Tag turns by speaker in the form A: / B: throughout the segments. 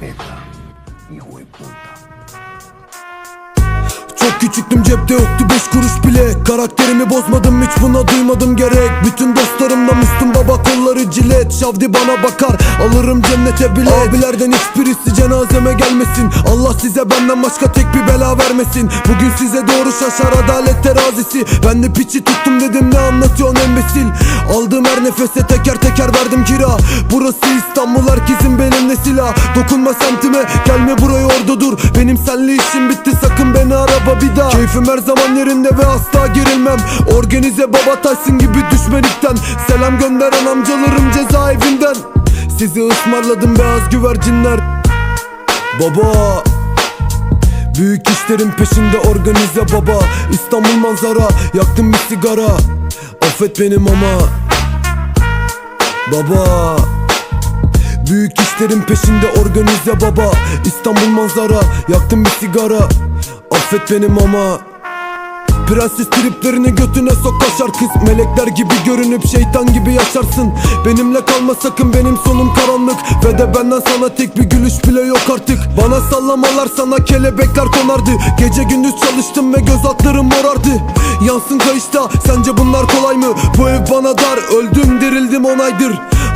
A: respeta, hijo de puta.
B: Çok küçüktüm cepte yoktu beş kuruş bile Karakterimi bozmadım hiç buna duymadım gerek Bütün baba cilet Şavdi bana bakar. Alırım cennete bile. Abilerden hiçbirisi cenazeme gelmesin. Allah size benden başka tek bir bela vermesin. Bugün size doğru şaşar adalet terazisi. Ben de piçi tuttum dedim ne anlatıyorsun embesil? Aldığım her nefese teker teker verdim kira. Burası İstanbul herkesin benimle silah. Dokunma semtime gelme buraya orada dur. Benim senle işim bitti. Sakın beni araba bir daha. Keyfim her zaman yerinde ve asla gerilmem. Organize baba Tyson gibi düşmelikten. Selam gönderen amcalarım cezaevinden. Sizi ısmarladım beyaz güvercinler. Baba Büyük işlerin peşinde organize baba. İstanbul manzara yaktım bir sigara. Affet benim ama. Baba Büyük işlerin peşinde organize baba. İstanbul manzara yaktım bir sigara. Affet benim ama Prenses triplerini götüne sok kaşar kız. Melekler gibi görünüp şeytan gibi yaşarsın. Benimle kalma sakın benim sonum karanlık. Ve de benden sana tek bir gülüş bile yok artık. Bana sallamalar sana kelebekler konardı. Gece gündüz çalıştım ve göz altlarım morardı. Yansın kayışta sence bunlar kolay mı? Bu ev bana dar öldüm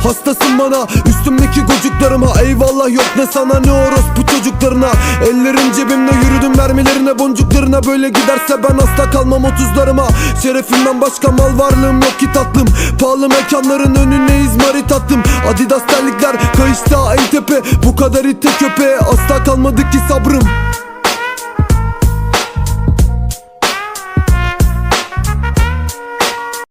B: Hastasın bana üstümdeki gocuklarıma. Eyvallah yok ne sana ne orospu çocuklarına. Ellerim cebimde yürüdüm mermilerine boncuklarına. Böyle giderse ben hasta kalmam otuzlarıma. Şerefimden başka mal varlığım yok ki tatlım. Pahalı mekanların önüne izmarit attım. Adidas terlikler kayışta en tepe. Bu kadar ite köpeğe asla kalmadı ki sabrım